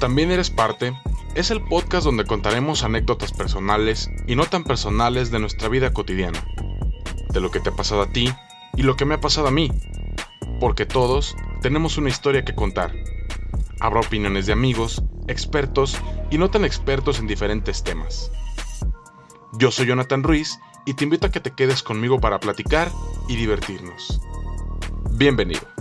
También eres parte es el podcast donde contaremos anécdotas personales y no tan personales de nuestra vida cotidiana, de lo que te ha pasado a ti y lo que me ha pasado a mí, porque todos tenemos una historia que contar. Habrá opiniones de amigos, expertos y no tan expertos en diferentes temas. Yo soy Jonathan Ruiz y te invito a que te quedes conmigo para platicar y divertirnos. Bienvenido.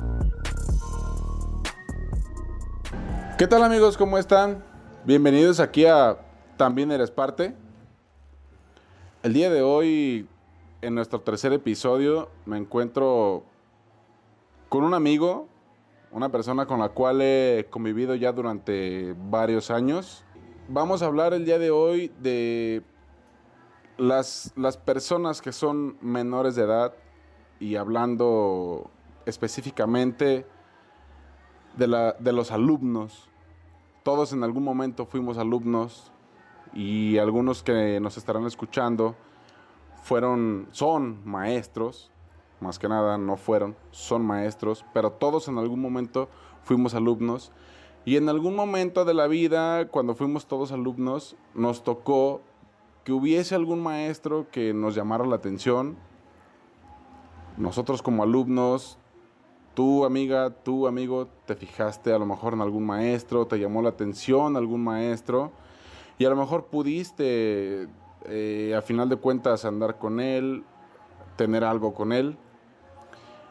¿Qué tal amigos? ¿Cómo están? Bienvenidos aquí a También eres parte. El día de hoy, en nuestro tercer episodio, me encuentro con un amigo, una persona con la cual he convivido ya durante varios años. Vamos a hablar el día de hoy de las, las personas que son menores de edad y hablando específicamente de, la, de los alumnos. Todos en algún momento fuimos alumnos y algunos que nos estarán escuchando fueron, son maestros, más que nada no fueron, son maestros, pero todos en algún momento fuimos alumnos. Y en algún momento de la vida, cuando fuimos todos alumnos, nos tocó que hubiese algún maestro que nos llamara la atención. Nosotros como alumnos tú amiga, tú amigo, te fijaste a lo mejor en algún maestro, te llamó la atención algún maestro y a lo mejor pudiste eh, a final de cuentas andar con él, tener algo con él.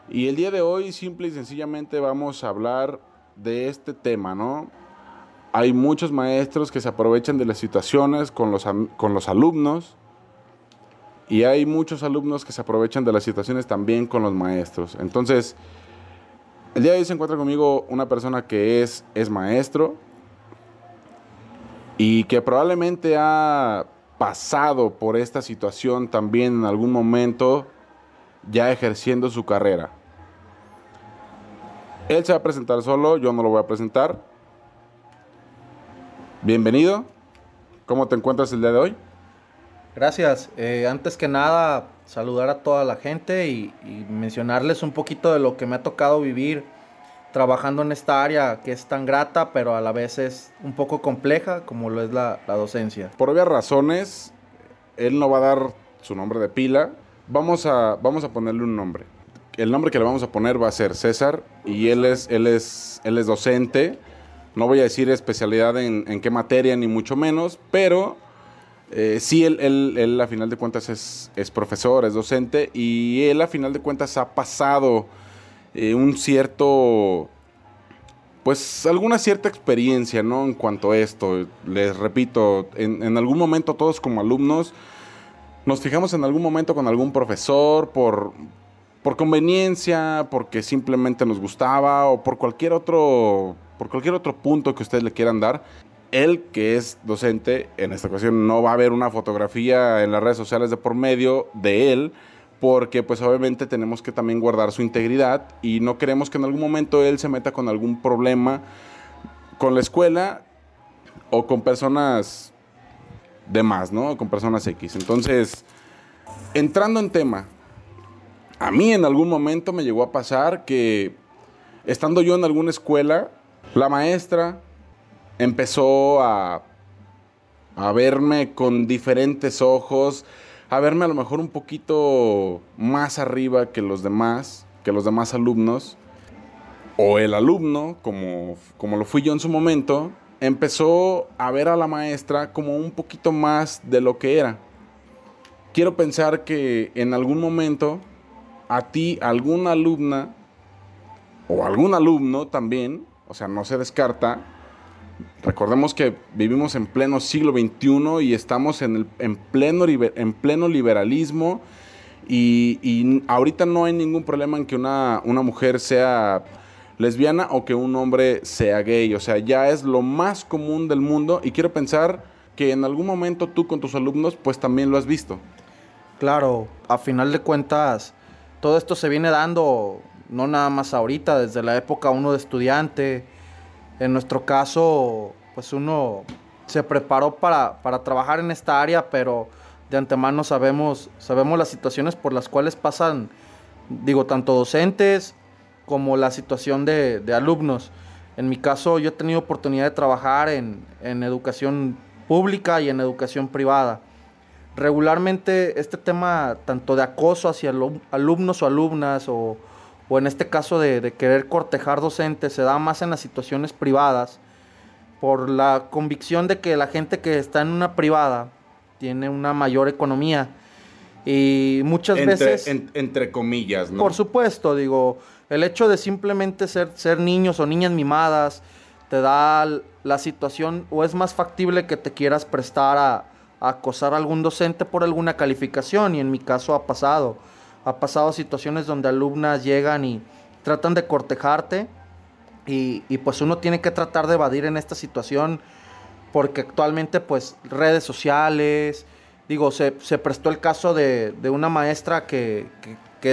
Y el día de hoy simple y sencillamente vamos a hablar de este tema, ¿no? Hay muchos maestros que se aprovechan de las situaciones con los, con los alumnos y hay muchos alumnos que se aprovechan de las situaciones también con los maestros. Entonces, el día de hoy se encuentra conmigo una persona que es, es maestro y que probablemente ha pasado por esta situación también en algún momento ya ejerciendo su carrera. Él se va a presentar solo, yo no lo voy a presentar. Bienvenido. ¿Cómo te encuentras el día de hoy? Gracias. Eh, antes que nada, saludar a toda la gente y, mencionarles un poquito de lo que me ha tocado vivir trabajando en esta área que es tan grata, pero a la vez es un poco compleja como lo es la, docencia. Por obvias razones, él no va a dar su nombre de pila. Vamos a, vamos a ponerle un nombre. El nombre que le vamos a poner va a ser César y él es, él es, él es docente. No voy a decir especialidad en, en qué materia, ni mucho menos, pero eh, sí, él, él, a final de cuentas es, es, profesor, es docente y él a final de cuentas ha pasado eh, un cierto, pues alguna cierta experiencia, ¿no? En cuanto a esto, les repito, en, en, algún momento todos como alumnos nos fijamos en algún momento con algún profesor por, por conveniencia, porque simplemente nos gustaba o por cualquier otro, por cualquier otro punto que ustedes le quieran dar él, que es docente, en esta ocasión no va a haber una fotografía en las redes sociales de por medio de él, porque pues obviamente tenemos que también guardar su integridad y no queremos que en algún momento él se meta con algún problema con la escuela o con personas demás, ¿no? Con personas X. Entonces, entrando en tema, a mí en algún momento me llegó a pasar que estando yo en alguna escuela, la maestra empezó a, a verme con diferentes ojos, a verme a lo mejor un poquito más arriba que los demás, que los demás alumnos, o el alumno, como, como lo fui yo en su momento, empezó a ver a la maestra como un poquito más de lo que era. Quiero pensar que en algún momento a ti, alguna alumna, o algún alumno también, o sea, no se descarta, Recordemos que vivimos en pleno siglo XXI y estamos en, el, en, pleno, en pleno liberalismo y, ahorita no hay ningún problema en que una, una mujer sea lesbiana o que un hombre sea gay. O sea, ya es lo más común del mundo y quiero pensar que en algún momento tú con tus alumnos pues también lo has visto. Claro, a final de cuentas, todo esto se viene dando no nada más ahorita, desde la época uno de estudiante, en nuestro caso, pues uno se preparó para, trabajar en esta área, pero de antemano sabemos, sabemos las situaciones por las cuales pasan, digo, tanto docentes como la situación de, alumnos. En mi caso, yo he tenido oportunidad de trabajar en, en educación pública y en educación privada. Regularmente este tema tanto de acoso hacia alumnos o alumnas o, o en este caso de, de, querer cortejar docentes se da más en las situaciones privadas por la convicción de que la gente que está en una privada tiene una mayor economía y muchas veces... entre comillas, ¿no? Por supuesto, digo, el hecho de simplemente ser, ser niños o niñas mimadas te da la situación o es más factible que te quieras prestar a, acosar a algún docente por alguna calificación y en mi caso ha pasado. Ha pasado situaciones donde alumnas llegan y tratan de cortejarte y, y pues uno tiene que tratar de evadir en esta situación porque actualmente pues redes sociales, digo, se, prestó el caso de, una maestra que,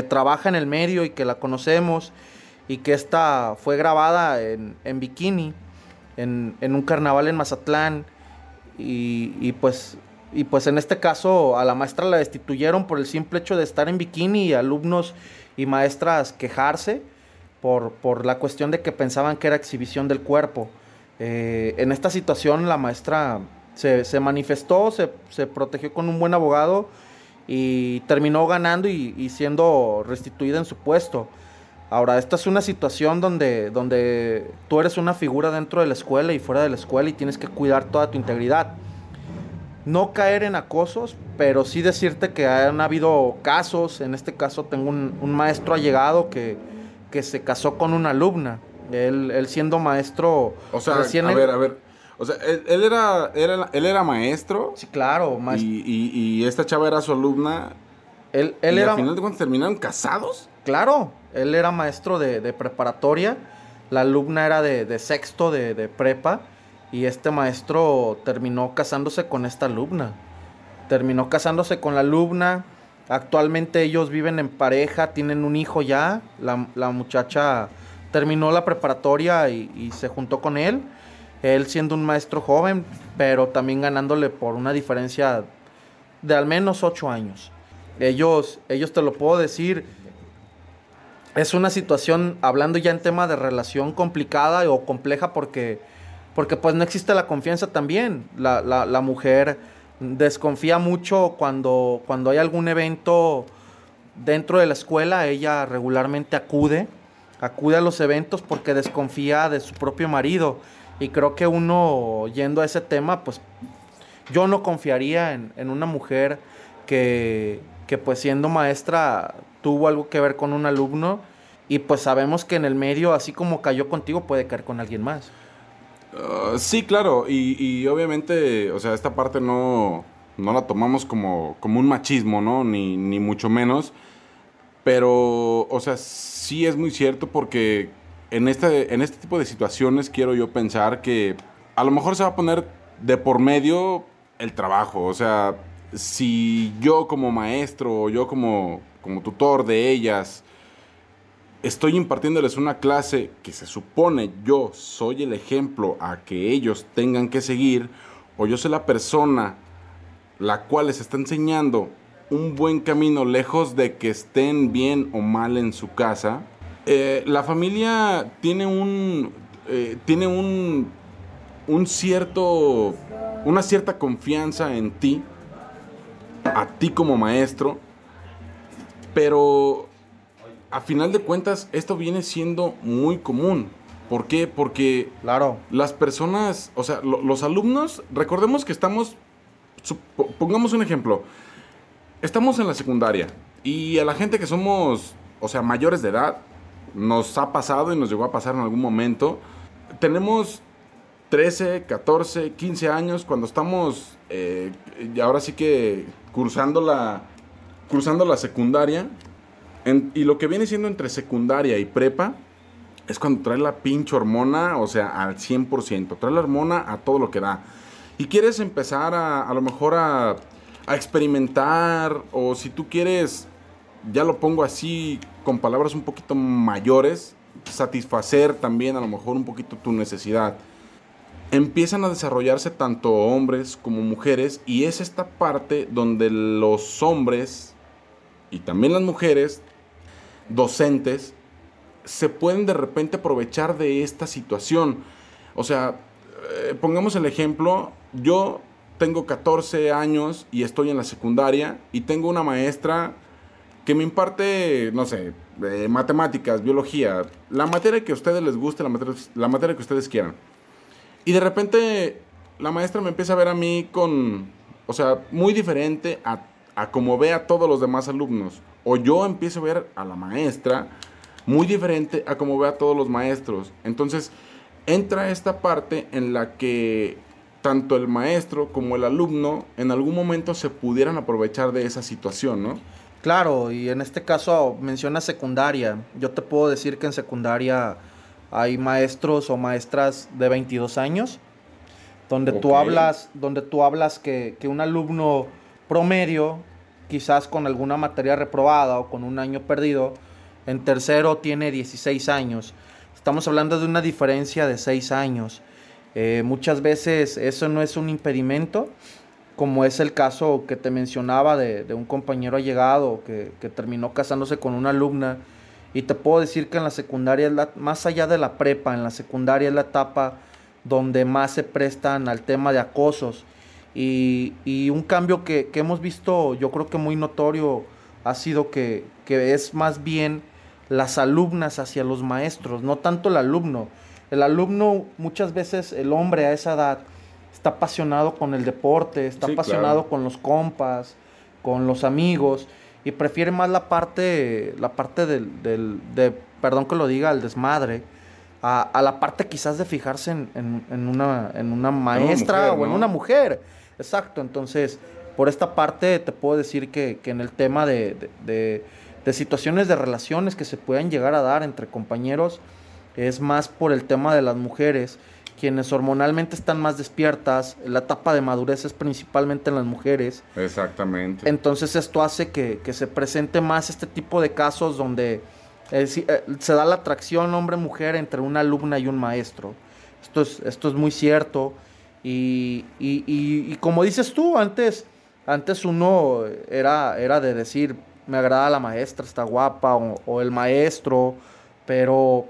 trabaja en el medio y que la conocemos y que esta fue grabada en, bikini en, un carnaval en Mazatlán y, pues y pues en este caso a la maestra la destituyeron por el simple hecho de estar en bikini y alumnos y maestras quejarse por, por la cuestión de que pensaban que era exhibición del cuerpo. Eh, en esta situación la maestra se, manifestó, se, protegió con un buen abogado y terminó ganando y, siendo restituida en su puesto. Ahora, esta es una situación donde, donde tú eres una figura dentro de la escuela y fuera de la escuela y tienes que cuidar toda tu integridad. No caer en acosos, pero sí decirte que han habido casos, en este caso tengo un, maestro allegado que, que se casó con una alumna. Él, siendo maestro... O sea, a ver, a ver o sea, él, era, él era maestro. Sí, claro. Maestro. Y, esta chava era su alumna. Él, él era... al final de cuentas terminaron casados. Claro, él era maestro de, preparatoria. La alumna era de, sexto de, de, prepa. Y este maestro terminó casándose con esta alumna. Terminó casándose con la alumna. Actualmente ellos viven en pareja, tienen un hijo ya. La, muchacha terminó la preparatoria y, se juntó con él él siendo un maestro joven, pero también ganándole por una diferencia de al menos ocho años. Ellos, ellos te lo puedo decir, es una situación, hablando ya en tema de relación complicada o compleja porque, porque pues no existe la confianza también. La, la, mujer desconfía mucho cuando, cuando hay algún evento dentro de la escuela, ella regularmente acude, acude a los eventos porque desconfía de su propio marido y creo que uno, yendo a ese tema, pues yo no confiaría en, una mujer que, pues siendo maestra tuvo algo que ver con un alumno y pues sabemos que en el medio, así como cayó contigo, puede caer con alguien más. Uh, sí, claro, y, obviamente, o sea, esta parte no, no la tomamos como, como un machismo, ¿no? Ni, ni mucho menos. Pero, o sea, sí es muy cierto porque en este, en este tipo de situaciones quiero yo pensar que a lo mejor se va a poner de por medio el trabajo. O sea, si yo como maestro o yo como, como tutor de ellas estoy impartiéndoles una clase que se supone yo soy el ejemplo a que ellos tengan que seguir, o yo soy la persona la cual les está enseñando un buen camino lejos de que estén bien o mal en su casa, eh, la familia tiene un. Eh, tiene un. Un cierto. Una cierta confianza en ti. A ti como maestro. Pero. A final de cuentas, esto viene siendo muy común. ¿Por qué? Porque. Claro. Las personas. O sea, los alumnos. Recordemos que estamos. Pongamos un ejemplo. Estamos en la secundaria. Y a la gente que somos. O sea, mayores de edad nos ha pasado y nos llegó a pasar en algún momento. Tenemos 13, 14, 15 años cuando estamos eh, y ahora sí que cursando la, cursando la secundaria. Y lo que viene siendo entre secundaria y prepa es cuando trae la pinche hormona, o sea, al 100%. Trae la hormona a todo lo que da. Y quieres empezar a, a lo mejor a, a experimentar, o si tú quieres, ya lo pongo así, con palabras un poquito mayores, satisfacer también a lo mejor un poquito tu necesidad. Empiezan a desarrollarse tanto hombres como mujeres y es esta parte donde los hombres y también las mujeres docentes se pueden de repente aprovechar de esta situación. O sea, eh, pongamos el ejemplo, yo tengo 14 años y estoy en la secundaria y tengo una maestra que me imparte, no sé, matemáticas, biología, la materia que a ustedes les guste, la materia, la materia que ustedes quieran. Y de repente la maestra me empieza a ver a mí con, o sea, muy diferente a, a como ve a todos los demás alumnos. O yo empiezo a ver a la maestra muy diferente a como ve a todos los maestros. Entonces, entra esta parte en la que tanto el maestro como el alumno en algún momento se pudieran aprovechar de esa situación, ¿no? Claro, y en este caso menciona secundaria. Yo te puedo decir que en secundaria hay maestros o maestras de 22 años, donde tú hablas, donde tú hablas que, que un alumno promedio, quizás con alguna materia reprobada o con un año perdido, en tercero tiene 16 años. Estamos hablando de una diferencia de 6 años. Eh, muchas veces eso no es un impedimento, como es el caso que te mencionaba de, un compañero allegado que, terminó casándose con una alumna. Y te puedo decir que en la secundaria, más allá de la prepa, en la secundaria es la etapa donde más se prestan al tema de acosos. Y, y un cambio que, que, hemos visto, yo creo que muy notorio, ha sido que, que es más bien las alumnas hacia los maestros, no tanto el alumno. El alumno, muchas veces el hombre a esa edad, está apasionado con el deporte, está apasionado con los compas, con los amigos, y prefiere más la parte, la parte del, del de, perdón que lo diga, el desmadre, a, a la parte quizás de fijarse en, en, una, en una maestra o en una mujer. Exacto, entonces, por esta parte te puedo decir que, que en el tema de, de de situaciones de relaciones que se puedan llegar a dar entre compañeros es más por el tema de las mujeres, quienes hormonalmente están más despiertas, la etapa de madurez es principalmente en las mujeres. Exactamente. Entonces esto hace que, se presente más este tipo de casos donde eh, eh, se da la atracción hombre-mujer entre una alumna y un maestro. Esto es, esto es muy cierto. Y, y, y, como dices tú, antes, antes uno era, era de decir, me agrada la maestra, está guapa, o, el maestro, pero,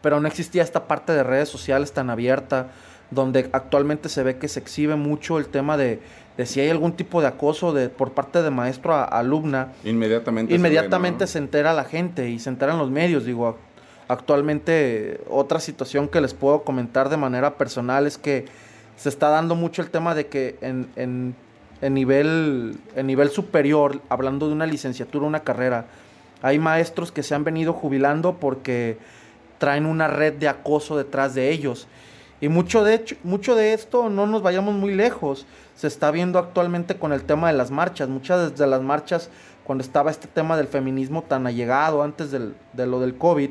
pero no existía esta parte de redes sociales tan abierta, donde actualmente se ve que se exhibe mucho el tema de, de si hay algún tipo de acoso de, por parte de maestro a, alumna. Inmediatamente. Inmediatamente se, entera la gente y se enteran los medios, digo. Actualmente otra situación que les puedo comentar de manera personal es que se está dando mucho el tema de que en, en en nivel, en nivel superior, hablando de una licenciatura, una carrera, hay maestros que se han venido jubilando porque traen una red de acoso detrás de ellos. Y mucho de, hecho, mucho de esto no nos vayamos muy lejos. Se está viendo actualmente con el tema de las marchas. Muchas de las marchas, cuando estaba este tema del feminismo tan allegado antes del, de lo del COVID,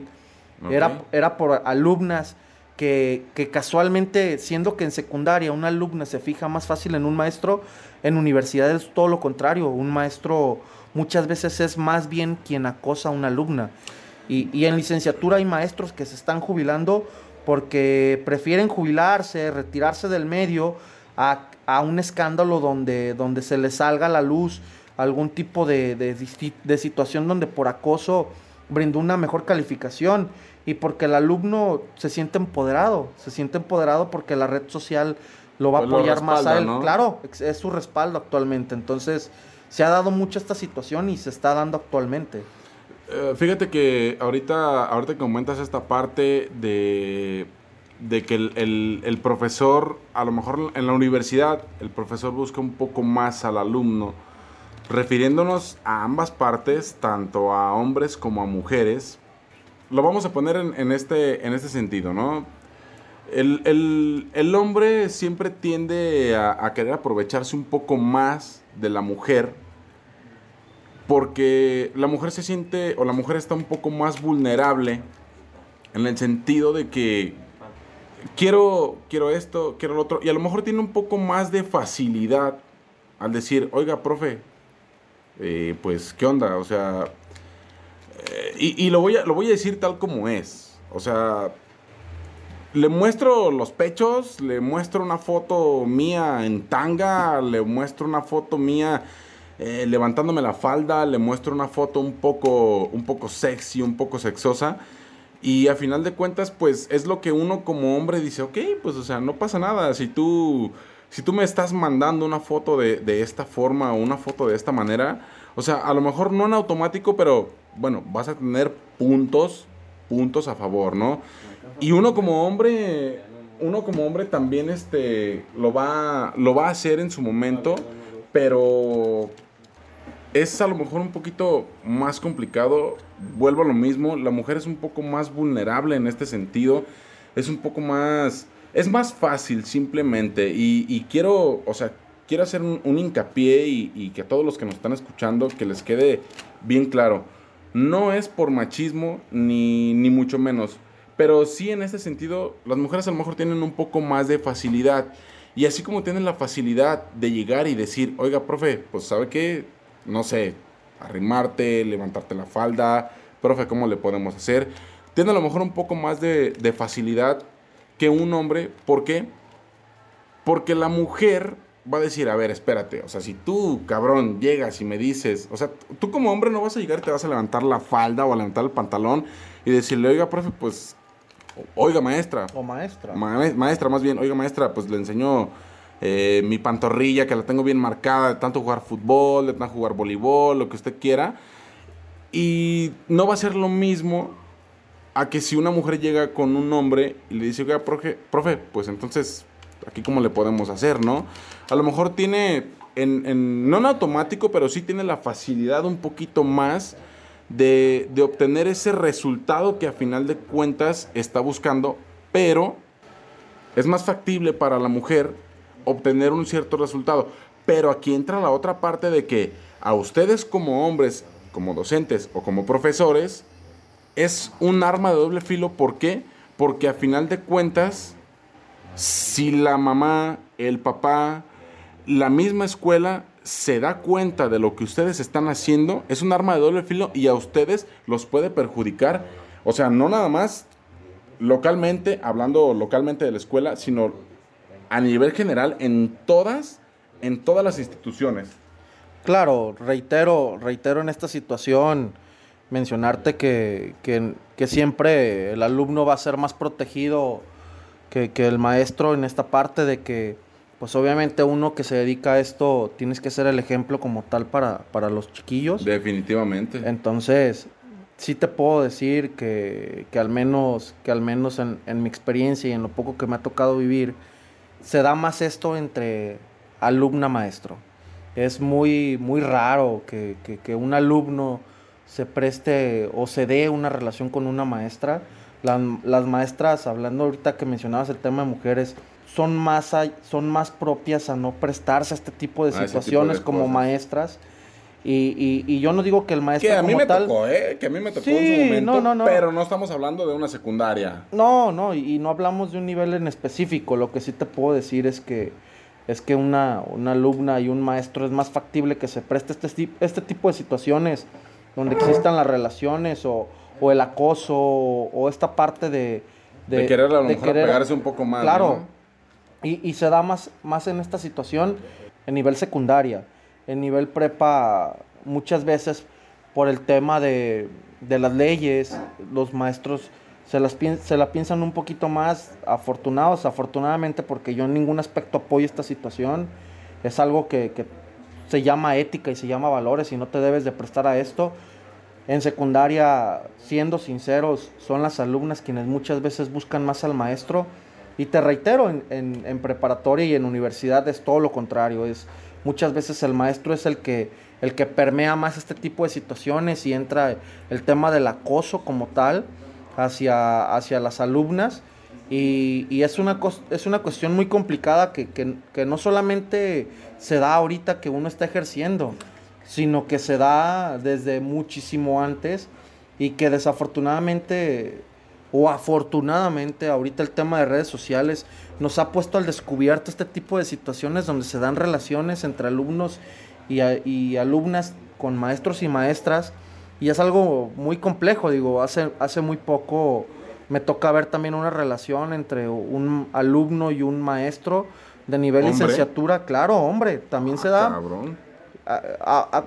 era, era por alumnas que, que, casualmente, siendo que en secundaria una alumna se fija más fácil en un maestro, en universidad es todo lo contrario. Un maestro muchas veces es más bien quien acosa a una alumna. Y, y en licenciatura hay maestros que se están jubilando porque prefieren jubilarse, retirarse del medio a, a un escándalo donde, donde se les salga a la luz algún tipo de, de, de situación donde por acoso brindó una mejor calificación y porque el alumno se siente empoderado, se siente empoderado porque la red social lo va a pues apoyar más a él. Claro, es su respaldo actualmente. Entonces, se ha dado mucho esta situación y se está dando actualmente. Eh, fíjate que ahorita, ahorita que comentas esta parte de, de que el, el, profesor, a lo mejor en la universidad, el profesor busca un poco más al alumno, refiriéndonos a ambas partes, tanto a hombres como a mujeres, lo vamos a poner en, este, en este sentido, ¿no? El, hombre siempre tiende a, querer aprovecharse un poco más de la mujer porque la mujer se siente o la mujer está un poco más vulnerable en el sentido de que quiero, quiero esto, quiero lo otro y a lo mejor tiene un poco más de facilidad al decir, oiga, profe, eh, pues, ¿qué onda? O sea, y, lo, voy a, lo voy a decir tal como es. O sea, le muestro los pechos, le muestro una foto mía en tanga, le muestro una foto mía eh, levantándome la falda, le muestro una foto un poco, un poco sexy, un poco sexosa. Y a final de cuentas, pues es lo que uno como hombre dice, ok, pues o sea, no pasa nada. Si tú, si tú me estás mandando una foto de, de esta forma o una foto de esta manera, o sea, a lo mejor no en automático, pero bueno, vas a tener puntos, puntos a favor, ¿no? Y uno como hombre, uno como hombre también este, lo, va, lo va a hacer en su momento, pero es a lo mejor un poquito más complicado. Vuelvo a lo mismo, la mujer es un poco más vulnerable en este sentido, es un poco más, es más fácil simplemente. Y, quiero, o sea, quiero hacer un, hincapié y, y, que a todos los que nos están escuchando, que les quede bien claro. No es por machismo, ni, ni mucho menos. Pero sí en ese sentido, las mujeres a lo mejor tienen un poco más de facilidad. Y así como tienen la facilidad de llegar y decir, oiga, profe, pues sabe qué, no sé, arrimarte, levantarte la falda, profe, ¿cómo le podemos hacer? Tiene a lo mejor un poco más de, de facilidad que un hombre. ¿Por qué? Porque la mujer va a decir, a ver, espérate, o sea, si tú, cabrón, llegas y me dices, o sea, tú como hombre no vas a llegar y te vas a levantar la falda o a levantar el pantalón y decirle, oiga, profe, pues oiga maestra. O maestra. maestra, más bien, oiga maestra, pues le enseñó eh, mi pantorrilla, que la tengo bien marcada, de tanto jugar fútbol, de tanto jugar voleibol, lo que usted quiera. Y no va a ser lo mismo a que si una mujer llega con un hombre y le dice, oiga, profe, profe pues entonces, aquí cómo le podemos hacer, ¿no? A lo mejor tiene, en, no en automático, pero sí tiene la facilidad un poquito más de, obtener ese resultado que a final de cuentas está buscando, pero es más factible para la mujer obtener un cierto resultado. Pero aquí entra la otra parte de que a ustedes como hombres, como docentes o como profesores, es un arma de doble filo. ¿Por qué? Porque a final de cuentas, si la mamá, el papá, la misma escuela se da cuenta de lo que ustedes están haciendo, es un arma de doble filo y a ustedes los puede perjudicar. O sea, no nada más localmente, hablando localmente de la escuela, sino a nivel general en todas, en todas las instituciones. Claro, reitero, reitero en esta situación mencionarte que, que, siempre el alumno va a ser más protegido que, que el maestro en esta parte de que pues obviamente uno que se dedica a esto tienes que ser el ejemplo como tal para, para los chiquillos. Definitivamente. Entonces, sí te puedo decir que, que al menos, que al menos en, en, mi experiencia y en lo poco que me ha tocado vivir, se da más esto entre alumna-maestro. Es muy, muy raro que, que, que, un alumno se preste o se dé una relación con una maestra. Las, las maestras, hablando ahorita que mencionabas el tema de mujeres, son más, son más propias a no prestarse a este tipo de situaciones como maestras. Y, y, yo no digo que el maestro que a mí me tocó, ¿eh? Que a mí me tocó en su momento, no, no, pero no estamos hablando de una secundaria. No, no, y, no hablamos de un nivel en específico. Lo que sí te puedo decir es que es que una, una alumna y un maestro es más factible que se preste este, este tipo de situaciones donde existan las relaciones o, o el acoso o, esta parte de... De, querer a lo mejor pegarse un poco más. Claro, y, se da más, más en esta situación en nivel secundaria. En nivel prepa, muchas veces por el tema de, las leyes, los maestros se, las, se la piensan un poquito más afortunados, afortunadamente, porque yo en ningún aspecto apoyo esta situación. Es algo que, que se llama ética y se llama valores y no te debes de prestar a esto. En secundaria, siendo sinceros, son las alumnas quienes muchas veces buscan más al maestro y te reitero, en, en, preparatoria y en universidad es todo lo contrario. Es, muchas veces el maestro es el que, el que permea más este tipo de situaciones y entra el tema del acoso como tal hacia, hacia las alumnas. Y, y es, una, es una cuestión muy complicada que, que, que no solamente se da ahorita que uno está ejerciendo, sino que se da desde muchísimo antes y que desafortunadamente o afortunadamente ahorita el tema de redes sociales nos ha puesto al descubierto este tipo de situaciones donde se dan relaciones entre alumnos y, alumnas con maestros y maestras y es algo muy complejo, digo, hace, hace muy poco me toca ver también una relación entre un alumno y un maestro de nivel licenciatura, claro, hombre, también se da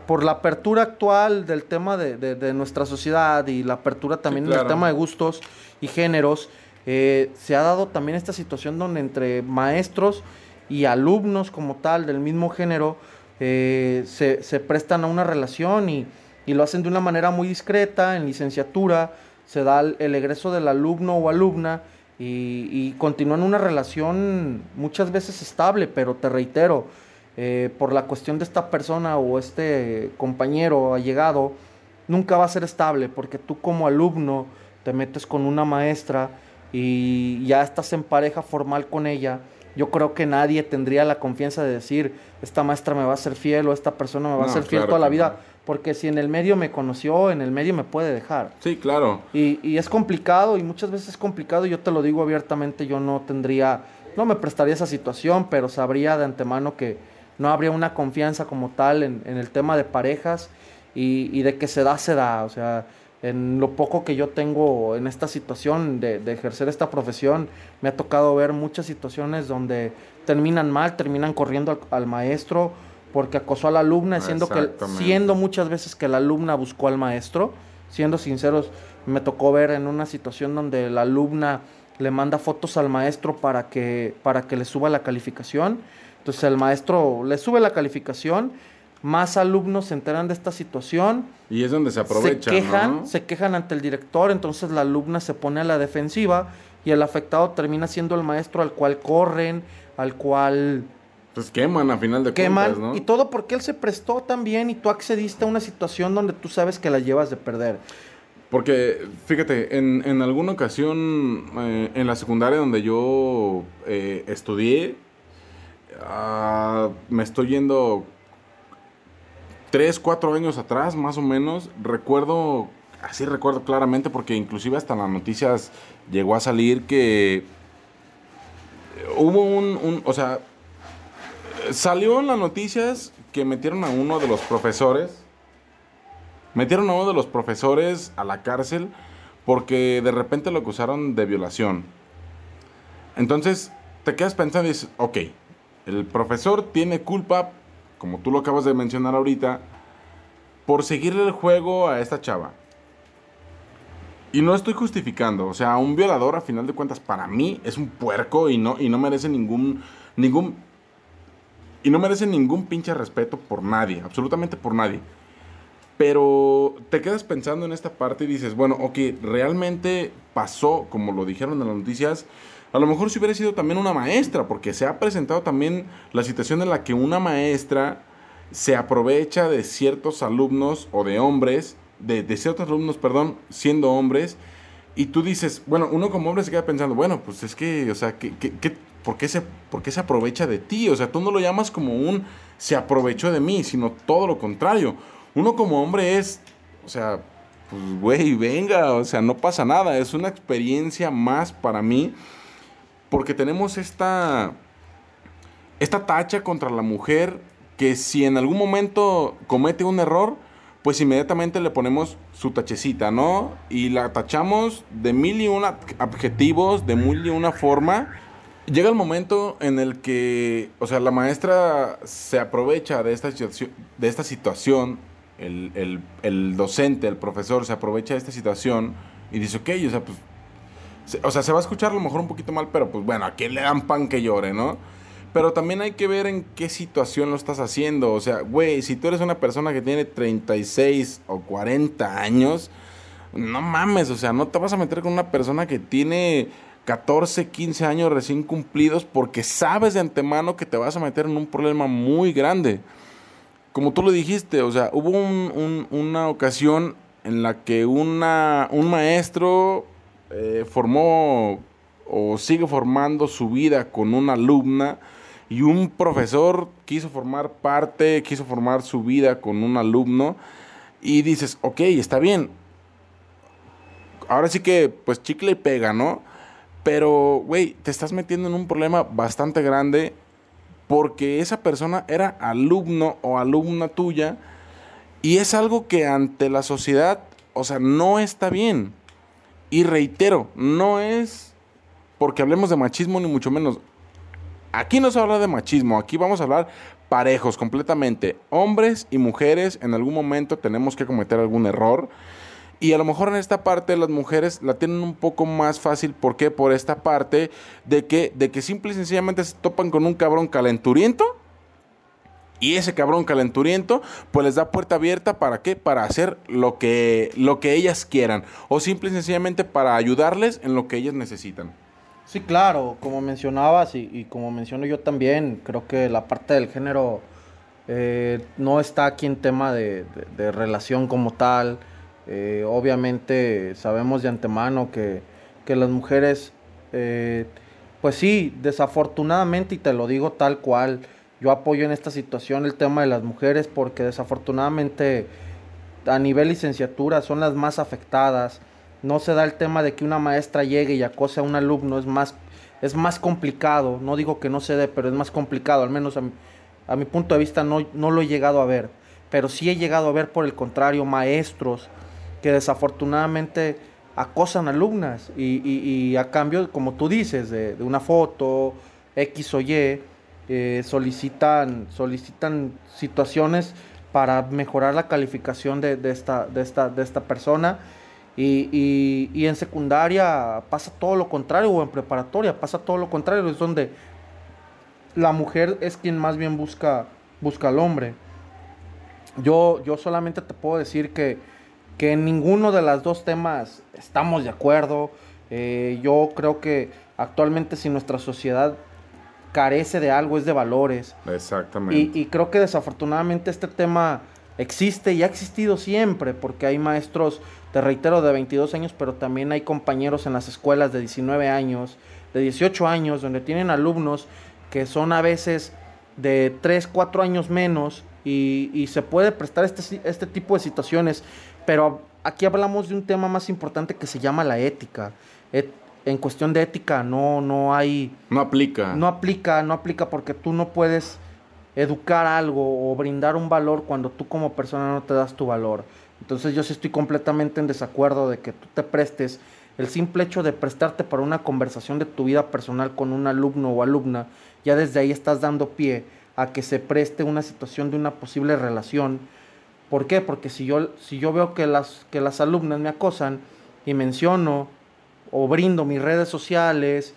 por la apertura actual del tema de, nuestra sociedad y la apertura también del tema de gustos y géneros, eh, se ha dado también esta situación donde entre maestros y alumnos como tal del mismo género eh, se, se, prestan a una relación y, y, lo hacen de una manera muy discreta, en licenciatura, se da el, el egreso del alumno o alumna y, y, continúan una relación muchas veces estable, pero te reitero, eh, por la cuestión de esta persona o este compañero allegado, nunca va a ser estable, porque tú como alumno te metes con una maestra y ya estás en pareja formal con ella, yo creo que nadie tendría la confianza de decir, esta maestra me va a ser fiel o esta persona me va no, a ser fiel claro toda la vida, no. porque si en el medio me conoció, en el medio me puede dejar. Sí, claro. Y, y, es complicado y muchas veces es complicado, yo te lo digo abiertamente, yo no tendría, no me prestaría esa situación, pero sabría de antemano que no habría una confianza como tal en, en el tema de parejas y, y, de que se da, se da, o sea, en lo poco que yo tengo en esta situación de, de, ejercer esta profesión, me ha tocado ver muchas situaciones donde terminan mal, terminan corriendo al, al maestro porque acosó a la alumna, siendo, que, siendo muchas veces que la alumna buscó al maestro. Siendo sinceros, me tocó ver en una situación donde la alumna le manda fotos al maestro para que, para que le suba la calificación. Entonces el maestro le sube la calificación más alumnos se enteran de esta situación. Y es donde se aprovecha. Se quejan, ¿no? se quejan ante el director, entonces la alumna se pone a la defensiva y el afectado termina siendo el maestro al cual corren, al cual... Pues queman a final de queman, cuentas, ¿no? Y todo porque él se prestó también y tú accediste a una situación donde tú sabes que la llevas de perder. Porque, fíjate, en, en alguna ocasión, eh, en la secundaria donde yo eh, estudié, uh, me estoy yendo tres, cuatro años atrás, más o menos, recuerdo, así recuerdo claramente, porque inclusive hasta las noticias llegó a salir que hubo un, un, o sea, salió en las noticias que metieron a uno de los profesores, metieron a uno de los profesores a la cárcel porque de repente lo acusaron de violación. Entonces, te quedas pensando y dices, ok, el profesor tiene culpa como tú lo acabas de mencionar ahorita, por seguirle el juego a esta chava. Y no estoy justificando, o sea, un violador a final de cuentas para mí es un puerco y no, y no merece ningún, ningún, y no merece ningún pinche respeto por nadie, absolutamente por nadie. Pero te quedas pensando en esta parte y dices, bueno, ok, realmente pasó, como lo dijeron en las noticias, a lo mejor si hubiera sido también una maestra, porque se ha presentado también la situación en la que una maestra se aprovecha de ciertos alumnos o de hombres, de, de ciertos alumnos, perdón, siendo hombres, y tú dices, bueno, uno como hombre se queda pensando, bueno, pues es que, o sea, ¿qué, qué, qué, por, qué se, ¿por qué se aprovecha de ti? O sea, tú no lo llamas como un se aprovechó de mí, sino todo lo contrario. Uno como hombre es, o sea, pues güey, venga, o sea, no pasa nada, es una experiencia más para mí porque tenemos esta, esta tacha contra la mujer que si en algún momento comete un error, pues inmediatamente le ponemos su tachecita, ¿no? Y la tachamos de mil y una adjetivos, de mil y una forma. Llega el momento en el que, o sea, la maestra se aprovecha de esta, de esta situación, el, el, el docente, el profesor se aprovecha de esta situación y dice, ok, o sea, pues o sea, se va a escuchar a lo mejor un poquito mal, pero pues bueno, a quién le dan pan que llore, ¿no? Pero también hay que ver en qué situación lo estás haciendo. O sea, güey, si tú eres una persona que tiene 36 o 40 años, no mames, o sea, no te vas a meter con una persona que tiene 14, 15 años recién cumplidos porque sabes de antemano que te vas a meter en un problema muy grande. Como tú lo dijiste, o sea, hubo un, un, una ocasión en la que una, un maestro eh, formó o sigue formando su vida con una alumna y un profesor quiso formar parte, quiso formar su vida con un alumno y dices, ok, está bien. Ahora sí que pues chicle y pega, ¿no? Pero, güey, te estás metiendo en un problema bastante grande porque esa persona era alumno o alumna tuya y es algo que ante la sociedad, o sea, no está bien. Y reitero, no es porque hablemos de machismo ni mucho menos. Aquí no se habla de machismo, aquí vamos a hablar parejos completamente. Hombres y mujeres en algún momento tenemos que cometer algún error. Y a lo mejor en esta parte las mujeres la tienen un poco más fácil. ¿Por qué? Por esta parte de que, de que simple y sencillamente se topan con un cabrón calenturiento. Y ese cabrón calenturiento, pues les da puerta abierta para qué? Para hacer lo que, lo que ellas quieran. O simple y sencillamente para ayudarles en lo que ellas necesitan. Sí, claro, como mencionabas y, como menciono yo también, creo que la parte del género eh, no está aquí en tema de relación como tal. Eh, obviamente sabemos de antemano que, las mujeres, eh, pues sí, desafortunadamente, y te lo digo tal cual, yo apoyo en esta situación el tema de las mujeres porque desafortunadamente a nivel licenciatura son las más afectadas. No se da el tema de que una maestra llegue y acose a un alumno, es más, es más complicado. No digo que no se dé, pero es más complicado, al menos a mi, punto de vista no, no lo he llegado a ver. Pero sí he llegado a ver, por el contrario, maestros que desafortunadamente acosan alumnas y, a cambio, como tú dices, de, una foto, X o Y, eh, solicitan, solicitan situaciones para mejorar la calificación de, esta, de, esta, de esta persona. Y, y, en secundaria pasa todo lo contrario, o en preparatoria pasa todo lo contrario, es donde la mujer es quien más bien busca, busca al hombre. Yo, yo solamente te puedo decir que que en ninguno de los dos temas estamos de acuerdo. Eh, yo creo que actualmente si nuestra sociedad carece de algo es de valores. Exactamente. Y, creo que desafortunadamente este tema existe y ha existido siempre, porque hay maestros, te reitero, de 22 años, pero también hay compañeros en las escuelas de 19 años, de 18 años, donde tienen alumnos que son a veces de 3, 4 años menos y, se puede prestar este, este tipo de situaciones. Pero aquí hablamos de un tema más importante que se llama la ética. En cuestión de ética no, no hay... No aplica. No aplica, no aplica porque tú no puedes educar algo o brindar un valor cuando tú como persona no te das tu valor. Entonces yo sí estoy completamente en desacuerdo de que tú te prestes el simple hecho de prestarte para una conversación de tu vida personal con un alumno o alumna, ya desde ahí estás dando pie a que se preste una situación de una posible relación ¿Por qué? Porque si yo, si yo veo que las, que las alumnas me acosan y menciono o brindo mis redes sociales,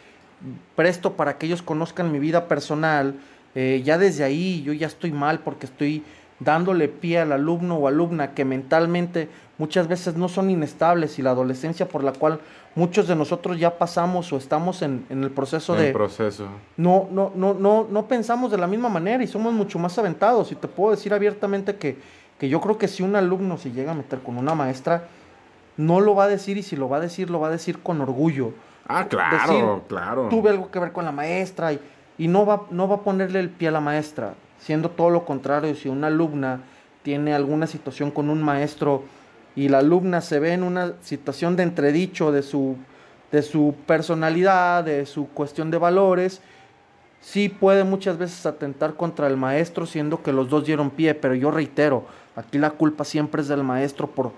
presto para que ellos conozcan mi vida personal, eh, ya desde ahí yo ya estoy mal porque estoy dándole pie al alumno o alumna que mentalmente muchas veces no son inestables y la adolescencia por la cual muchos de nosotros ya pasamos o estamos en, en el proceso de... proceso. No, no, no, no, no pensamos de la misma manera y somos mucho más aventados y te puedo decir abiertamente que que yo creo que si un alumno se llega a meter con una maestra, no lo va a decir y si lo va a decir, lo va a decir con orgullo. Ah, claro, claro. Tuve algo que ver con la maestra y, y, no, va, no va a ponerle el pie a la maestra, siendo todo lo contrario, si una alumna tiene alguna situación con un maestro y la alumna se ve en una situación de entredicho de su, de su personalidad, de su cuestión de valores, sí puede muchas veces atentar contra el maestro, siendo que los dos dieron pie, pero yo reitero, Aquí la culpa siempre es del maestro por...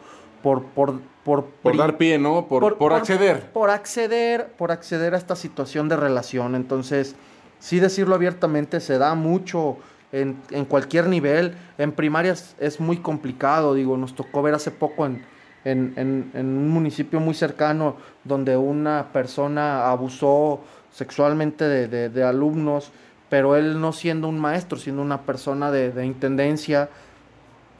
Por, por, por, dar pie, ¿no? Por, por, acceder. Por acceder, por acceder a esta situación de relación. Entonces, sí decirlo abiertamente, se da mucho en, en cualquier nivel. En primarias es muy complicado, digo, nos tocó ver hace poco en, en, en, en, un municipio muy cercano donde una persona abusó sexualmente de, de, de, alumnos, pero él no siendo un maestro, siendo una persona de, de intendencia,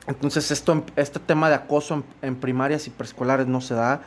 entonces, esto, este tema de acoso en, primarias y preescolares no se da,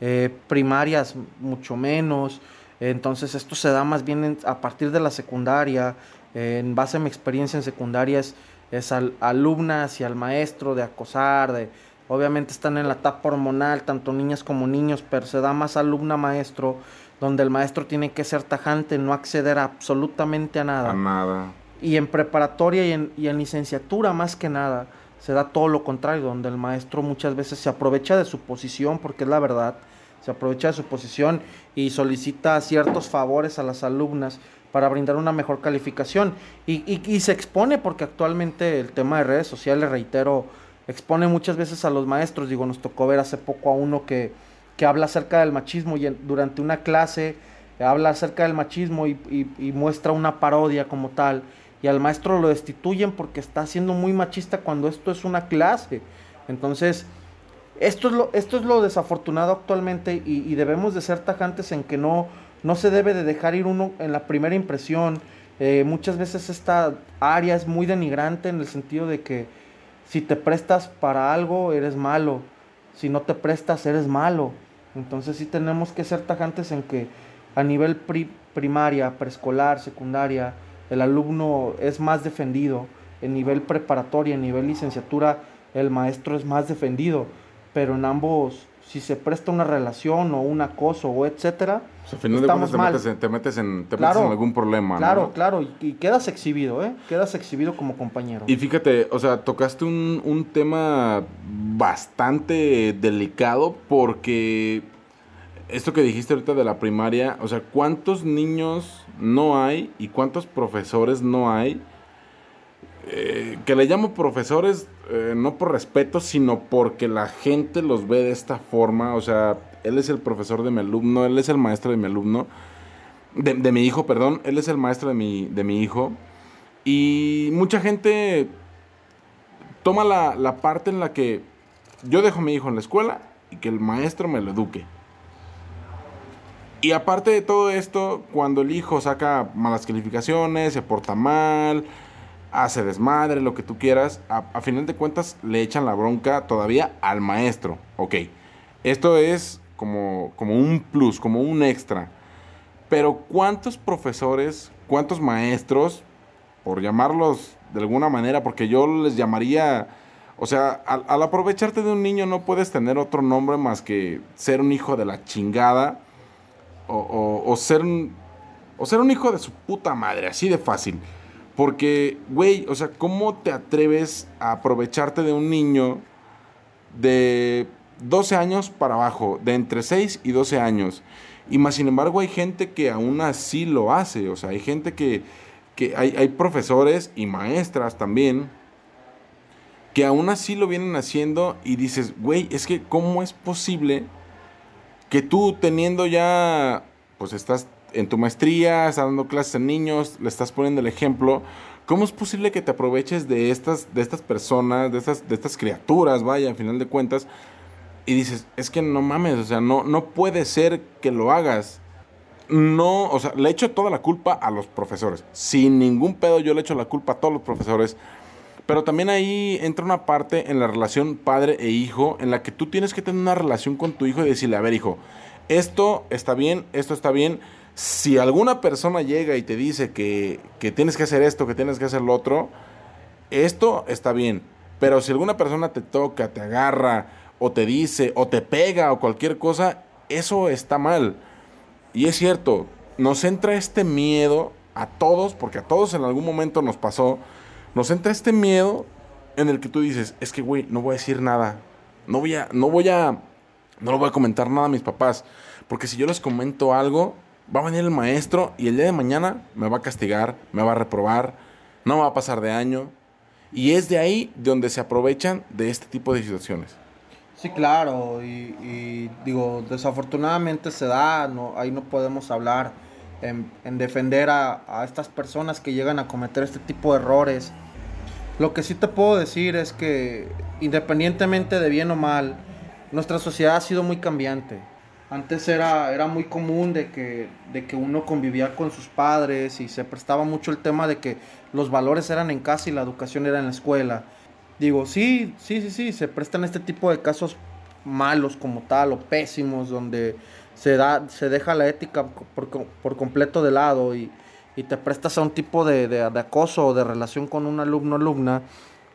eh, primarias mucho menos. Entonces, esto se da más bien a partir de la secundaria. en base a mi experiencia en secundaria, es, al, alumna hacia el maestro de acosar, de, obviamente están en la etapa hormonal, tanto niñas como niños, pero se da más alumna-maestro, donde el maestro tiene que ser tajante, no acceder absolutamente a nada. A nada. Y en preparatoria y en, y en licenciatura más que nada se da todo lo contrario, donde el maestro muchas veces se aprovecha de su posición, porque es la verdad, se aprovecha de su posición y solicita ciertos favores a las alumnas para brindar una mejor calificación. Y, y, se expone porque actualmente el tema de redes sociales, reitero, expone muchas veces a los maestros. Digo, nos tocó ver hace poco a uno que, que habla acerca del machismo y durante una clase habla acerca del machismo y, y muestra una parodia como tal y al maestro lo destituyen porque está siendo muy machista cuando esto es una clase. Entonces, Esto es lo, esto es lo desafortunado actualmente y, debemos de ser tajantes en que no, no se debe de dejar ir uno en la primera impresión. Eh, muchas veces esta área es muy denigrante en el sentido de que si te prestas para algo, eres malo. Si no te prestas, eres malo. Entonces sí tenemos que ser tajantes en que a nivel primaria, preescolar, secundaria, el alumno es más defendido. En nivel preparatoria, en nivel licenciatura, el maestro es más defendido. Pero en ambos si se presta una relación o un acoso o etcétera, o final de cuentas te metes, en, te metes, en, algún problema. Claro, claro, y, quedas exhibido, ¿eh? Quedas exhibido como compañero. Y fíjate, o sea, tocaste un, un tema bastante delicado porque esto que dijiste ahorita de la primaria, o sea, ¿cuántos niños no hay y cuántos profesores no hay? Eh, que le llamo profesores eh, no por respeto, sino porque la gente los ve de esta forma. O sea, él es el profesor de mi alumno, él es el maestro de mi alumno, de, mi hijo, perdón, él es el maestro de mi, de mi hijo. Y mucha gente toma la, la parte en la que yo dejo a mi hijo en la escuela y que el maestro me lo eduque. Y aparte de todo esto, cuando el hijo saca malas calificaciones, se porta mal, hace desmadre, lo que tú quieras, a, final de cuentas le echan la bronca todavía al maestro. Ok, esto es como, como un plus, como un extra. Pero ¿cuántos profesores, cuántos maestros, por llamarlos de alguna manera, porque yo les llamaría, o sea, al, aprovecharte de un niño no puedes tener otro nombre más que ser un hijo de la chingada o, o ser, o ser un hijo de su puta madre, así de fácil. Porque, güey, o sea, ¿cómo te atreves a aprovecharte de un niño de 12 años para abajo, de entre 6 y 12 años? Y más sin embargo hay gente que aún así lo hace, o sea, hay gente que, que hay, hay profesores y maestras también que aún así lo vienen haciendo y dices, güey, es que ¿cómo es posible que tú teniendo ya, pues estás en tu maestría, estás dando clases a niños, le estás poniendo el ejemplo. ¿Cómo es posible que te aproveches de estas, de estas personas, de estas, de estas criaturas, vaya, al final de cuentas, y dices, es que no mames, o sea, no, no puede ser que lo hagas. No, o sea, le echo toda la culpa a los profesores. Sin ningún pedo yo le echo la culpa a todos los profesores. Pero también ahí entra una parte en la relación padre e hijo, en la que tú tienes que tener una relación con tu hijo y decirle, a ver hijo, esto está bien, esto está bien, si alguna persona llega y te dice que, tienes que hacer esto, que tienes que hacer lo otro, esto está bien. Pero si alguna persona te toca, te agarra, o te dice, o te pega, o cualquier cosa, eso está mal. Y es cierto, nos entra este miedo a todos, porque a todos en algún momento nos pasó, nos entra este miedo en el que tú dices, es que, güey, no voy a decir nada. No voy a, no voy a, no lo voy a comentar nada a mis papás. Porque si yo les comento algo, va a venir el maestro y el día de mañana me va a castigar, me va a reprobar, no va a pasar de año. Y es de ahí donde se aprovechan de este tipo de situaciones. Sí, claro, y, digo, desafortunadamente se da, no, ahí no podemos hablar en, defender a, a, estas personas que llegan a cometer este tipo de errores. Lo que sí te puedo decir es que independientemente de bien o mal, nuestra sociedad ha sido muy cambiante. Antes era, era muy común de que, de que uno convivía con sus padres y se prestaba mucho el tema de que los valores eran en casa y la educación era en la escuela. Digo, sí, sí, sí, sí, se prestan este tipo de casos malos como tal o pésimos donde se, da, se deja la ética por, completo de lado y, te prestas a un tipo de, de, acoso o de relación con un alumno alumna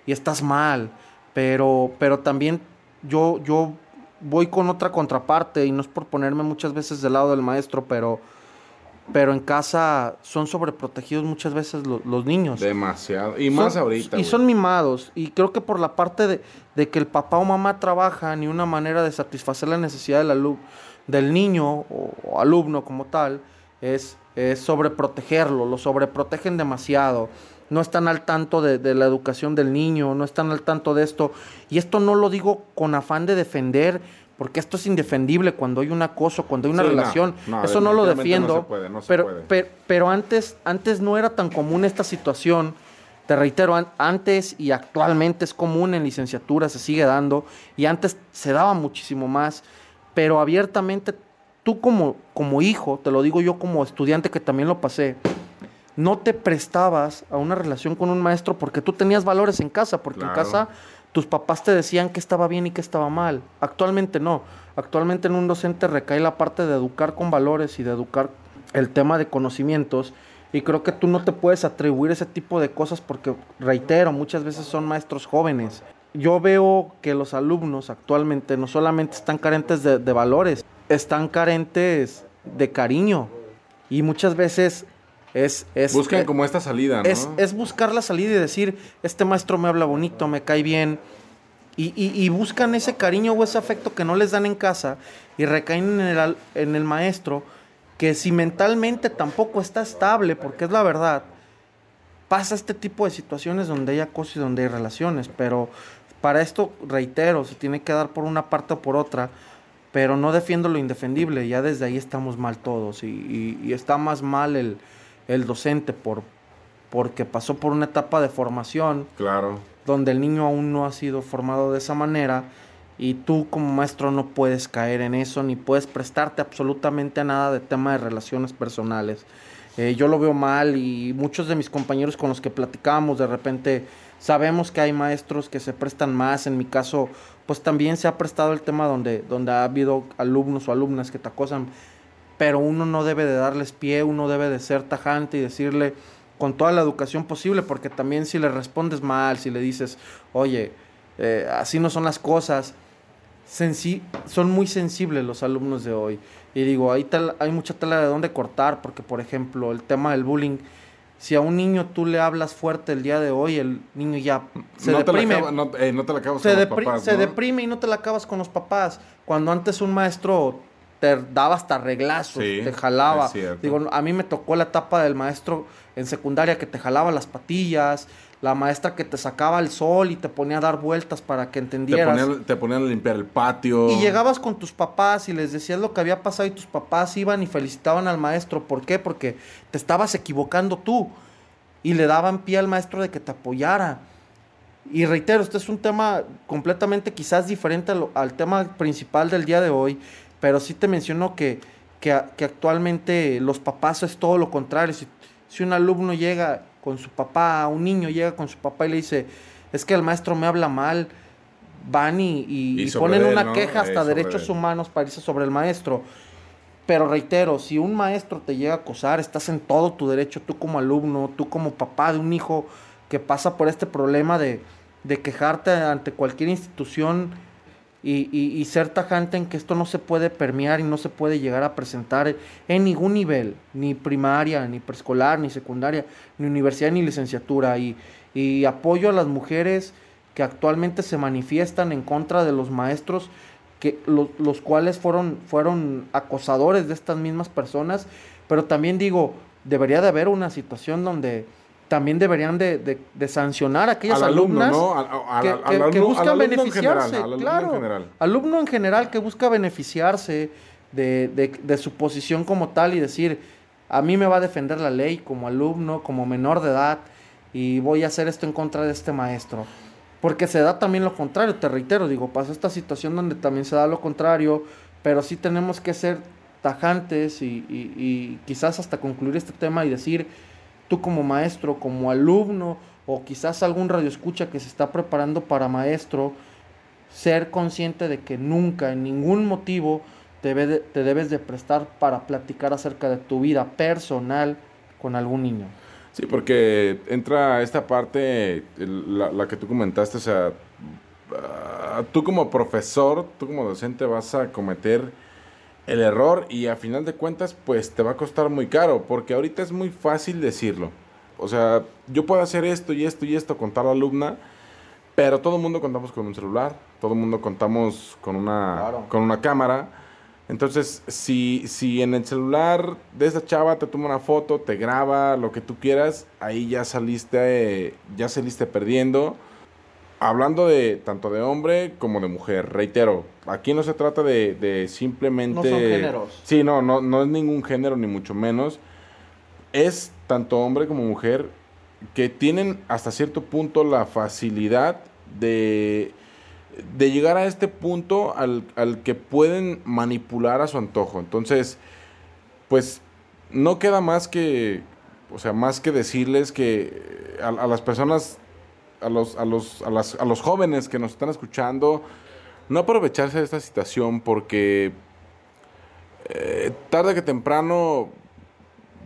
y estás mal. Pero, pero también yo, yo voy con otra contraparte y no es por ponerme muchas veces del lado del maestro, pero, pero en casa son sobreprotegidos muchas veces los niños. Demasiado. Y más ahorita. Y son mimados. Y creo que por la parte de, de, que el papá o mamá trabajan y una manera de satisfacer la necesidad del, del niño o, alumno como tal es, es sobreprotegerlo. Lo sobreprotegen demasiado no están al tanto de, la educación del niño, no están al tanto de esto. Y esto no lo digo con afán de defender, porque esto es indefendible cuando hay un acoso, cuando hay una relación. Eso no lo defiendo. pero, pero, antes, antes no era tan común esta situación Te reitero, antes y actualmente es común en licenciatura, se sigue dando, y antes se daba muchísimo más, pero abiertamente tú como, como hijo, te lo digo yo como estudiante que también lo pasé, no te prestabas a una relación con un maestro porque tú tenías valores en casa, porque en casa tus papás te decían que estaba bien y que estaba mal. Actualmente no. Actualmente en un docente recae la parte de educar con valores y de educar el tema de conocimientos. Y creo que tú no te puedes atribuir ese tipo de cosas porque, reitero, muchas veces son maestros jóvenes. Yo veo que los alumnos actualmente no solamente están carentes de, de valores, están carentes de cariño. Y muchas veces es, es, Buscan eh, como esta salida, ¿no? Es, buscar la salida y decir, este maestro me habla bonito, me cae bien. Y, buscan ese cariño o ese afecto que no les dan en casa y recaen en el, en el maestro, que si mentalmente tampoco está estable, porque es la verdad, pasa este tipo de situaciones donde hay acoso y donde hay relaciones. Pero para esto, reitero, se tiene que dar por una parte o por otra pero no defiendo lo indefendible, ya desde ahí estamos mal todos y está más mal el, el docente por porque pasó por una etapa de formación. Claro. Donde el niño aún no ha sido formado de esa manera y tú como maestro no puedes caer en eso ni puedes prestarte absolutamente a nada de tema de relaciones personales. Eh, yo lo veo mal y muchos de mis compañeros con los que platicamos de repente sabemos que hay maestros que se prestan más. En mi caso, pues también se ha prestado el tema donde, donde ha habido alumnos o alumnas que te acosan pero uno no debe de darles pie, uno debe de ser tajante y decirle con toda la educación posible, porque también si le respondes mal, si le dices, oye, eh, así no son las cosas, son muy sensibles los alumnos de hoy. Y digo, hay, hay mucha tela de dónde cortar, porque por ejemplo, el tema del bullying, si a un niño tú le hablas fuerte el día de hoy, el niño ya se deprime. no, te la acabas se con los papás, Se deprime y no te la acabas con los papás. Cuando antes un maestro te daba hasta reglazos, te jalaba. Digo, a mí me tocó la etapa del maestro en secundaria que te jalaba las patillas, la maestra que te sacaba el sol y te ponía a dar vueltas para que entendieras. Te ponían, a limpiar el patio. Y llegabas con tus papás y les decías lo que había pasado y tus papás iban y felicitaban al maestro. ¿Por qué? Porque te estabas equivocando tú y le daban pie al maestro de que te apoyara. Y reitero, este es un tema completamente quizás diferente al tema principal del día de hoy, pero sí te menciono que, que, actualmente los papás es todo lo contrario. Si, si, un alumno llega con su papá, un niño llega con su papá y le dice, es que el maestro me habla mal, van y, ponen una queja hasta derechos humanos para irse sobre el maestro. Pero reitero, si un maestro te llega a acosar, estás en todo tu derecho, tú como alumno, tú como papá de un hijo que pasa por este problema de, de quejarte ante cualquier institución y, ser tajante en que esto no se puede permear y no se puede llegar a presentar en ningún nivel, ni primaria, ni preescolar, ni secundaria, ni universidad, ni licenciatura. Y, apoyo a las mujeres que actualmente se manifiestan en contra de los maestros, que, los cuales fueron, fueron acosadores de estas mismas personas, pero también digo, debería de haber una situación donde también deberían de, sancionar a aquellas alumnas que, buscan beneficiarse, claro, alumno en general que busca beneficiarse de, su posición como tal y decir, a mí me va a defender la ley como alumno, como menor de edad, y voy a hacer esto en contra de este maestro. Porque se da también lo contrario, te reitero, digo, pasa esta situación donde también se da lo contrario, pero sí tenemos que ser tajantes y, y quizás hasta concluir este tema y decir, tú como maestro, como alumno, o quizás algún radioescucha que se está preparando para maestro, ser consciente de que nunca, en ningún motivo, te, te debes de prestar para platicar acerca de tu vida personal con algún niño. Sí, porque entra esta parte, la, la que tú comentaste, o sea, ah, tú como profesor, tú como docente vas a cometer el error y a final de cuentas pues te va a costar muy caro porque ahorita es muy fácil decirlo. O sea, yo puedo hacer esto y esto y esto con tal alumna, pero todo el mundo contamos con un celular, todo el mundo contamos con una, con una cámara. Entonces, si, si en el celular de esa chava te toma una foto, te graba, lo que tú quieras, ahí ya saliste, ya saliste perdiendo hablando de tanto de hombre como de mujer, reitero, aquí no se trata de, simplemente... No son géneros. Sí, no, no, no es ningún género, ni mucho menos. Es tanto hombre como mujer que tienen hasta cierto punto la facilidad de, de llegar a este punto al, al que pueden manipular a su antojo. Entonces, pues no queda más que, o sea, más que decirles que a, a las personas, a los, a, los, a, los jóvenes que nos están escuchando, no aprovecharse de esta situación porque eh, tarde que temprano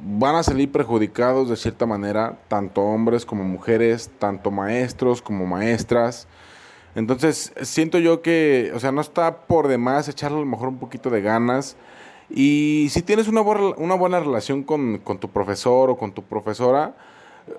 van a salir perjudicados de cierta manera, tanto hombres como mujeres, tanto maestros como maestras. Entonces, siento yo que, o sea, no está por demás echarle a lo mejor un poquito de ganas. Y si tienes una, buena, una buena relación con, con tu profesor o con tu profesora,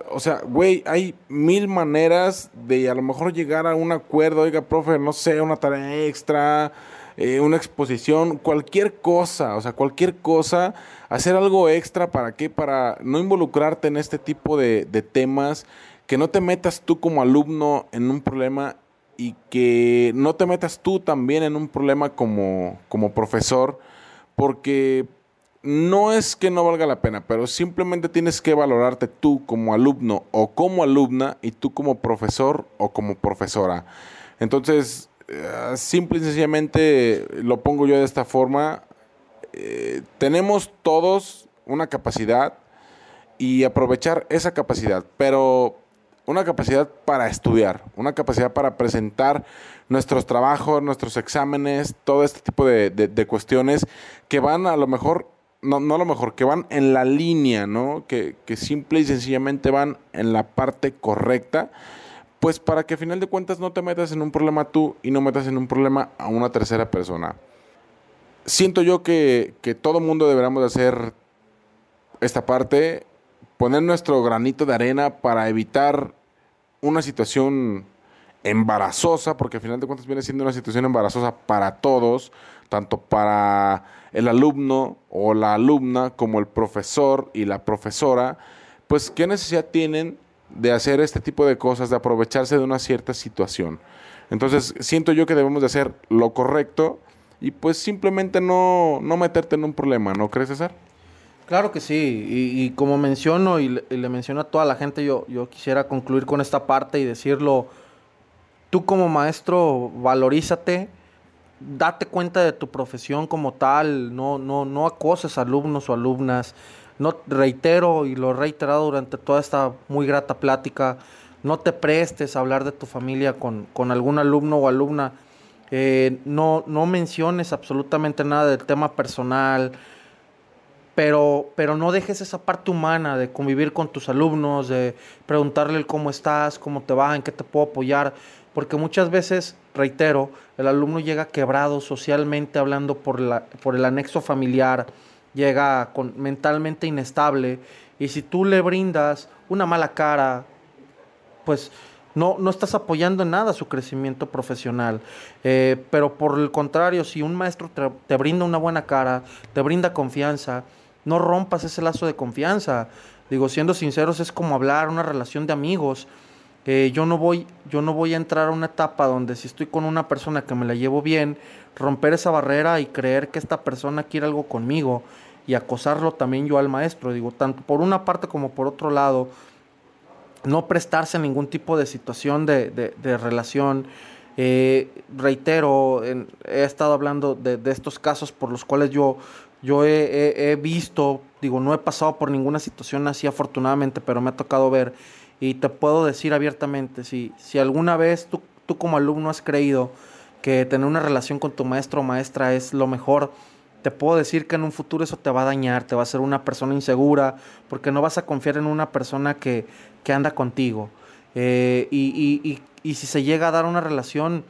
o sea, güey, hay mil maneras de a lo mejor llegar a un acuerdo. Oiga, profe, no sé, una tarea extra, eh, una exposición, cualquier cosa, o sea, cualquier cosa, hacer algo extra, ¿para qué? Para no involucrarte en este tipo de, de temas, que no te metas tú como alumno en un problema y que no te metas tú también en un problema como, como profesor, porque no es que no valga la pena, pero simplemente tienes que valorarte tú como alumno o como alumna y tú como profesor o como profesora. Entonces, eh, simple y sencillamente lo pongo yo de esta forma. Eh, tenemos todos una capacidad y aprovechar esa capacidad, pero una capacidad para estudiar, una capacidad para presentar nuestros trabajos, nuestros exámenes, todo este tipo de, de, de cuestiones que van a lo mejor no, no lo mejor, que van en la línea, ¿no? Que, que simple y sencillamente van en la parte correcta, pues para que a final de cuentas no te metas en un problema tú y no metas en un problema a una tercera persona. Siento yo que, que todo mundo deberíamos de hacer esta parte, poner nuestro granito de arena para evitar una situación embarazosa, porque al final de cuentas viene siendo una situación embarazosa para todos, tanto para el alumno o la alumna como el profesor y la profesora, pues qué necesidad tienen de hacer este tipo de cosas, de aprovecharse de una cierta situación. Entonces, siento yo que debemos de hacer lo correcto y pues simplemente no, no meterte en un problema, ¿no crees, César? Claro que sí, y, y como menciono y le, y le, menciono a toda la gente, yo, yo quisiera concluir con esta parte y decirlo, tú como maestro valorízate, date cuenta de tu profesión como tal, no, no, no acoses alumnos o alumnas, no reitero y lo he reiterado durante toda esta muy grata plática, no te prestes a hablar de tu familia con, con algún alumno o alumna, eh, no, no menciones absolutamente nada del tema personal, pero, pero no dejes esa parte humana de convivir con tus alumnos, de preguntarle cómo estás, cómo te va, en qué te puedo apoyar, porque muchas veces, reitero, el alumno llega quebrado socialmente hablando por, la, por el anexo familiar, llega mentalmente inestable, y si tú le brindas una mala cara, pues no, no estás apoyando en nada su crecimiento profesional. Eh, pero por el contrario, si un maestro te, te brinda una buena cara, te brinda confianza, no rompas ese lazo de confianza. Digo, siendo sinceros, es como hablar una relación de amigos. Eh, yo, no voy, yo no voy a entrar a una etapa donde si estoy con una persona que me la llevo bien, romper esa barrera y creer que esta persona quiere algo conmigo y acosarlo también yo al maestro. Digo, tanto por una parte como por otro lado, no prestarse a ningún tipo de situación de, de, de relación. Eh, reitero, en, he estado hablando de, de, estos casos por los cuales yo, yo he, he, he, visto, digo, no he pasado por ninguna situación así afortunadamente, pero me ha tocado ver y te puedo decir abiertamente, si, si alguna vez tú, tú como alumno has creído que tener una relación con tu maestro o maestra es lo mejor, te puedo decir que en un futuro eso te va a dañar, te va a hacer una persona insegura, porque no vas a confiar en una persona que, que anda contigo. Eh, y, y, y, si se llega a dar una relación,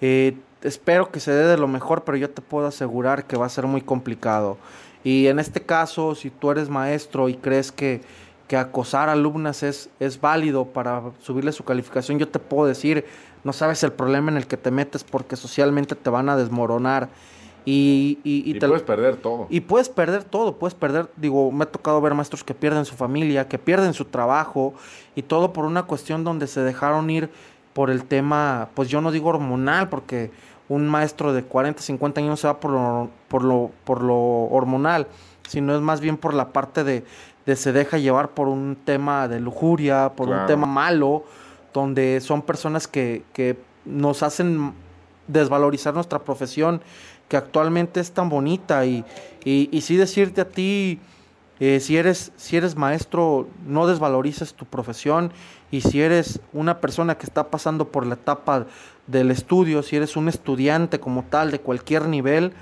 eh, espero que se dé de lo mejor, pero yo te puedo asegurar que va a ser muy complicado. Y en este caso, si tú eres maestro y crees que, que acosar alumnas es, es válido para subirle su calificación, yo te puedo decir, no sabes el problema en el que te metes porque socialmente te van a desmoronar. Y, y, y, y te puedes perder todo. Y puedes perder todo, puedes perder, digo, me ha tocado ver maestros que pierden su familia, que pierden su trabajo y todo por una cuestión donde se dejaron ir por el tema, pues yo no digo hormonal, porque un maestro de 40, 50 años se va por lo, por lo, por lo hormonal, sino es más bien por la parte de, de se deja llevar por un tema de lujuria, por un tema malo, donde son personas que, que nos hacen desvalorizar nuestra profesión, que actualmente es tan bonita. Y, y, y sí decirte a ti, eh, si, eres, si eres maestro, no desvalorices tu profesión. Y si eres una persona que está pasando por la etapa del estudio, si eres un estudiante como tal de cualquier nivel,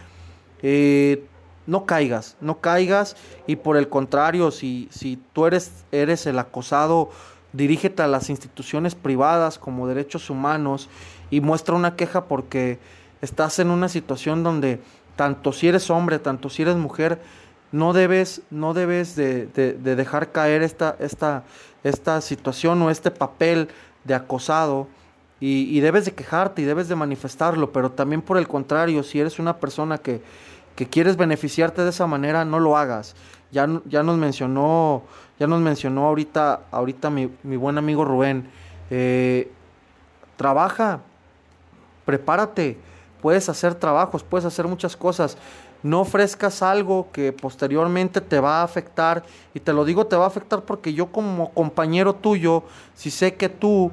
eh, no caigas, no caigas. Y por el contrario, si, si tú eres, eres el acosado, dirígete a las instituciones privadas como derechos humanos y muestra una queja porque estás en una situación donde tanto si eres hombre, tanto si eres mujer, no debes, no debes de, de- de dejar caer esta, esta, esta situación o este papel de acosado. Y, y debes de quejarte y debes de manifestarlo, pero también por el contrario, si eres una persona que, que quieres beneficiarte de esa manera, no lo hagas. Ya, ya nos mencionó, ya nos mencionó ahorita, ahorita mi, mi buen amigo Rubén. eh, trabaja, prepárate, puedes hacer trabajos, puedes hacer muchas cosas. No ofrezcas algo que posteriormente te va a afectar. Y te lo digo, te va a afectar porque yo como compañero tuyo, si sé que tú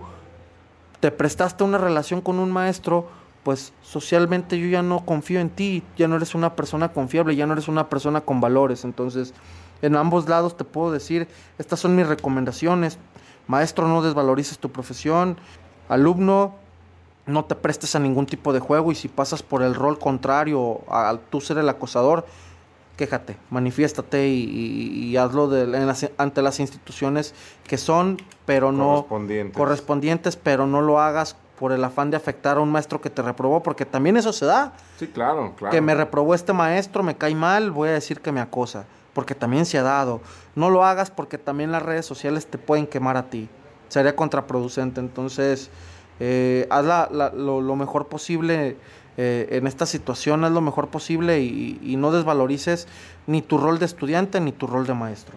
te prestaste una relación con un maestro, pues socialmente yo ya no confío en ti, ya no eres una persona confiable, ya no eres una persona con valores. Entonces, en ambos lados te puedo decir, estas son mis recomendaciones. Maestro, no desvalorices tu profesión. Alumno, no te prestes a ningún tipo de juego y si pasas por el rol contrario a, a tú ser el acosador, quéjate, manifiéstate y, y- y hazlo de- en las- ante las instituciones que son, pero no Correspondientes. correspondientes, pero no lo hagas por el afán de afectar a un maestro que te reprobó, porque también eso se da. Sí, claro, claro. Que me reprobó este maestro, me cae mal, voy a decir que me acosa, porque también se ha dado. No lo hagas porque también las redes sociales te pueden quemar a ti. Sería contraproducente. Entonces, eh, haz la- la- lo, lo mejor posible eh, en esta situación, haz lo mejor posible y, no desvalorices ni tu rol de estudiante ni tu rol de maestro.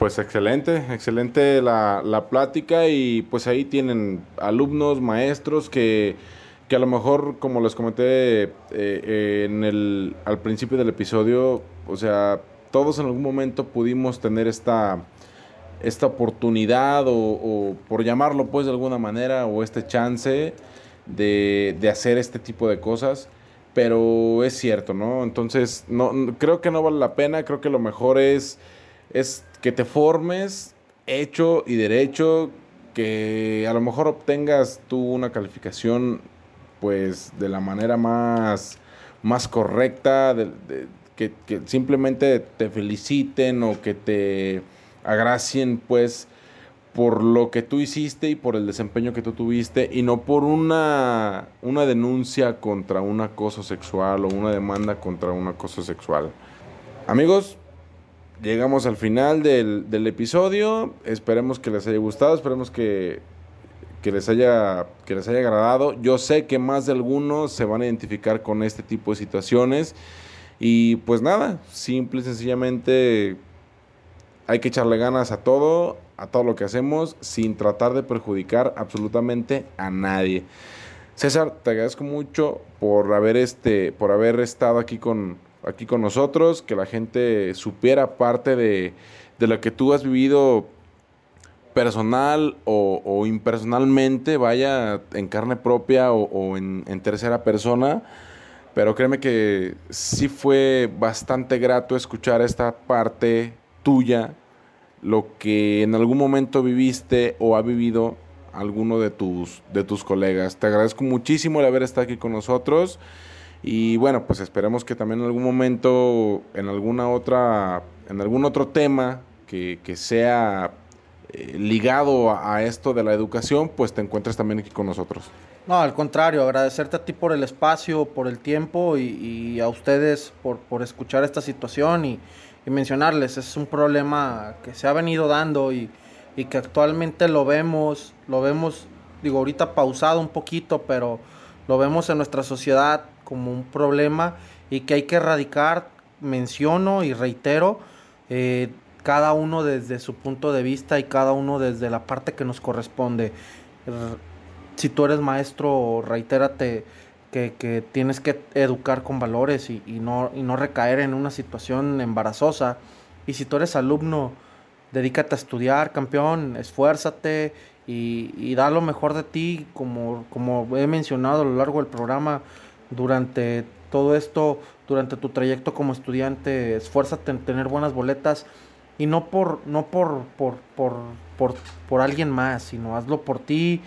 Pues excelente, excelente la, la plática y pues ahí tienen alumnos, maestros que, que a lo mejor, como les comenté eh, eh, en el, al principio del episodio, o sea, todos en algún momento pudimos tener esta, esta oportunidad o, o por llamarlo pues de alguna manera o este chance de, de hacer este tipo de cosas. Pero es cierto, ¿no? Entonces, no, creo que no vale la pena. Creo que lo mejor es, es que te formes hecho y derecho. Que a lo mejor obtengas tú una calificación, pues, de la manera más, más correcta. que, que simplemente te feliciten o que te agracien, pues, por lo que tú hiciste y por el desempeño que tú tuviste y no por una, una denuncia contra un acoso sexual o una demanda contra un acoso sexual. Amigos, llegamos al final del, del episodio. Esperemos que les haya gustado, esperemos que, que, les haya, que les haya agradado. Yo sé que más de algunos se van a identificar con este tipo de situaciones. Y pues nada, simple y sencillamente hay que echarle ganas a todo, a todo lo que hacemos, sin tratar de perjudicar absolutamente a nadie. César, te agradezco mucho por haber este, por haber estado aquí con, aquí con nosotros, que la gente supiera parte de, de lo que tú has vivido personal o, impersonalmente, vaya en carne propia o, en tercera persona. Pero créeme que sí fue bastante grato escuchar esta parte tuya, lo que en algún momento viviste o ha vivido alguno de tus, de tus colegas. Te agradezco muchísimo el haber estado aquí con nosotros. Y bueno, pues esperemos que también en algún momento, en alguna otra, en algún otro tema que, que sea eh, ligado a, a esto de la educación, pues te encuentres también aquí con nosotros. No, al contrario, agradecerte a ti por el espacio, por el tiempo y, y a ustedes por, por escuchar esta situación y, y mencionarles, es un problema que se ha venido dando y, y que actualmente lo vemos, lo vemos, digo, ahorita pausado un poquito, pero lo vemos en nuestra sociedad como un problema y que hay que erradicar, menciono y reitero, eh, cada uno desde su punto de vista y cada uno desde la parte que nos corresponde. Si tú eres maestro, reitérate que, tienes que educar con valores y, no, y no recaer en una situación embarazosa. Y si tú eres alumno, dedícate a estudiar, campeón, esfuérzate y, y, da lo mejor de ti, como, como he mencionado a lo largo del programa, durante todo esto, durante tu trayecto como estudiante, esfuérzate en tener buenas boletas y no por, no por, por, por, por, por alguien más, sino hazlo por ti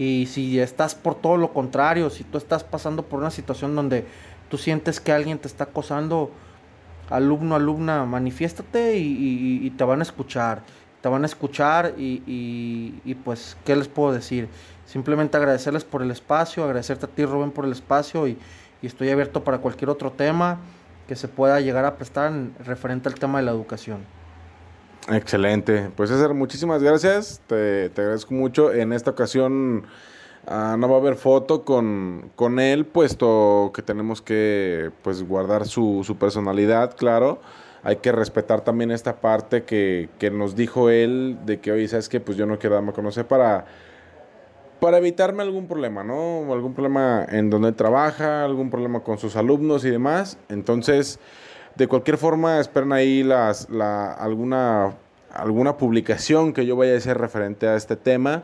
y si estás por todo lo contrario, si tú estás pasando por una situación donde tú sientes que alguien te está acosando, alumno, alumna, manifiéstate y, te van a escuchar. Te van a escuchar y, pues, ¿qué les puedo decir? Simplemente agradecerles por el espacio, agradecerte a ti, Rubén, por el espacio y, estoy abierto para cualquier otro tema que se pueda llegar a prestar referente al tema de la educación. Excelente. Pues César, muchísimas gracias. Te, agradezco mucho. En esta ocasión ah, no va a haber foto con, con, él, puesto que tenemos que pues, guardar su, su, personalidad, claro. Hay que respetar también esta parte que, que nos dijo él de que, oye, ¿sabes qué? Pues yo no quiero darme a conocer para, para evitarme algún problema, ¿no? Algún problema en donde trabaja, algún problema con sus alumnos y demás. Entonces... De cualquier forma, esperen ahí las, la, alguna, alguna publicación que yo vaya a hacer referente a este tema.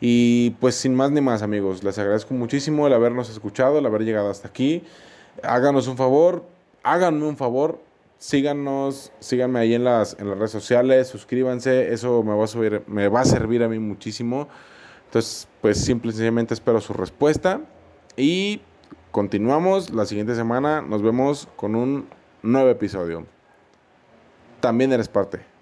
Y pues sin más ni más amigos, les agradezco muchísimo el habernos escuchado, el haber llegado hasta aquí. Háganos un favor, háganme un favor, síganos, síganme ahí en las, en las redes sociales, suscríbanse, eso me va a subir, me va a servir a mí muchísimo. Entonces, pues simple y sencillamente espero su respuesta. Y continuamos la siguiente semana, nos vemos con un nuevo episodio. También eres parte.